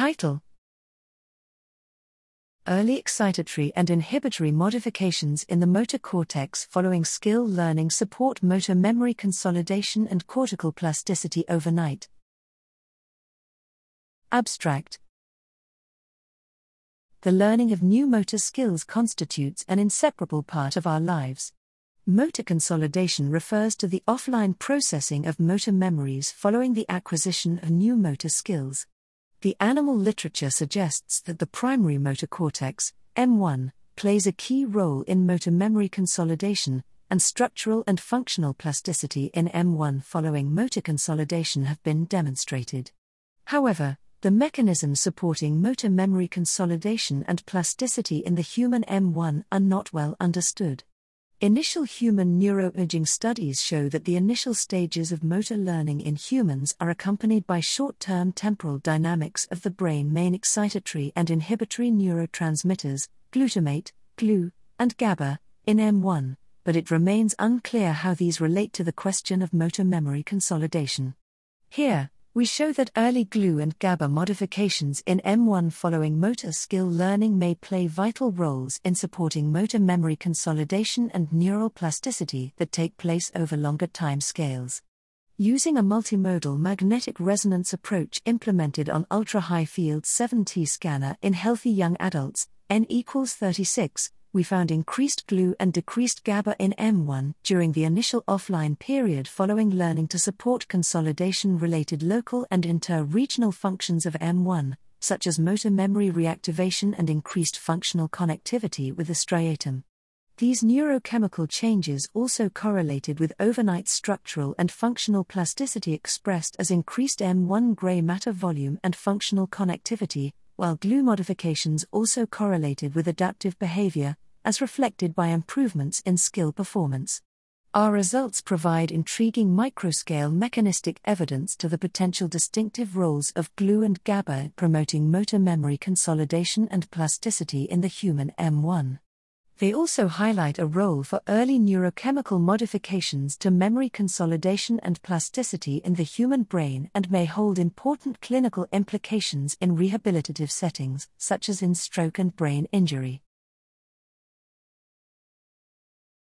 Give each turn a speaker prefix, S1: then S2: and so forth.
S1: Title Early excitatory and inhibitory modifications in the motor cortex following skill learning support motor memory consolidation and cortical plasticity overnight. Abstract The learning of new motor skills constitutes an inseparable part of our lives. Motor consolidation refers to the offline processing of motor memories following the acquisition of new motor skills. The animal literature suggests that the primary motor cortex, M1, plays a key role in motor memory consolidation, and structural and functional plasticity in M1 following motor consolidation have been demonstrated. However, the mechanisms supporting motor memory consolidation and plasticity in the human M1 are not well understood. Initial human neuroimaging studies show that the initial stages of motor learning in humans are accompanied by short term temporal dynamics of the brain main excitatory and inhibitory neurotransmitters, glutamate, GLU, and GABA, in M1, but it remains unclear how these relate to the question of motor memory consolidation. Here, we show that early GLU and GABA modifications in M1 following motor skill learning may play vital roles in supporting motor memory consolidation and neural plasticity that take place over longer time scales. Using a multimodal magnetic resonance approach implemented on ultra high field 7T scanner in healthy young adults, N equals 36, we found increased GLU and decreased GABA in M1 during the initial offline period following learning to support consolidation related local and inter regional functions of M1, such as motor memory reactivation and increased functional connectivity with the striatum. These neurochemical changes also correlated with overnight structural and functional plasticity expressed as increased M1 gray matter volume and functional connectivity, while GLU modifications also correlated with adaptive behavior, as reflected by improvements in skill performance. Our results provide intriguing microscale mechanistic evidence to the potential distinctive roles of GLU and GABA promoting motor memory consolidation and plasticity in the human M1. They also highlight a role for early neurochemical modifications to memory consolidation and plasticity in the human brain and may hold important clinical implications in rehabilitative settings, such as in stroke and brain injury.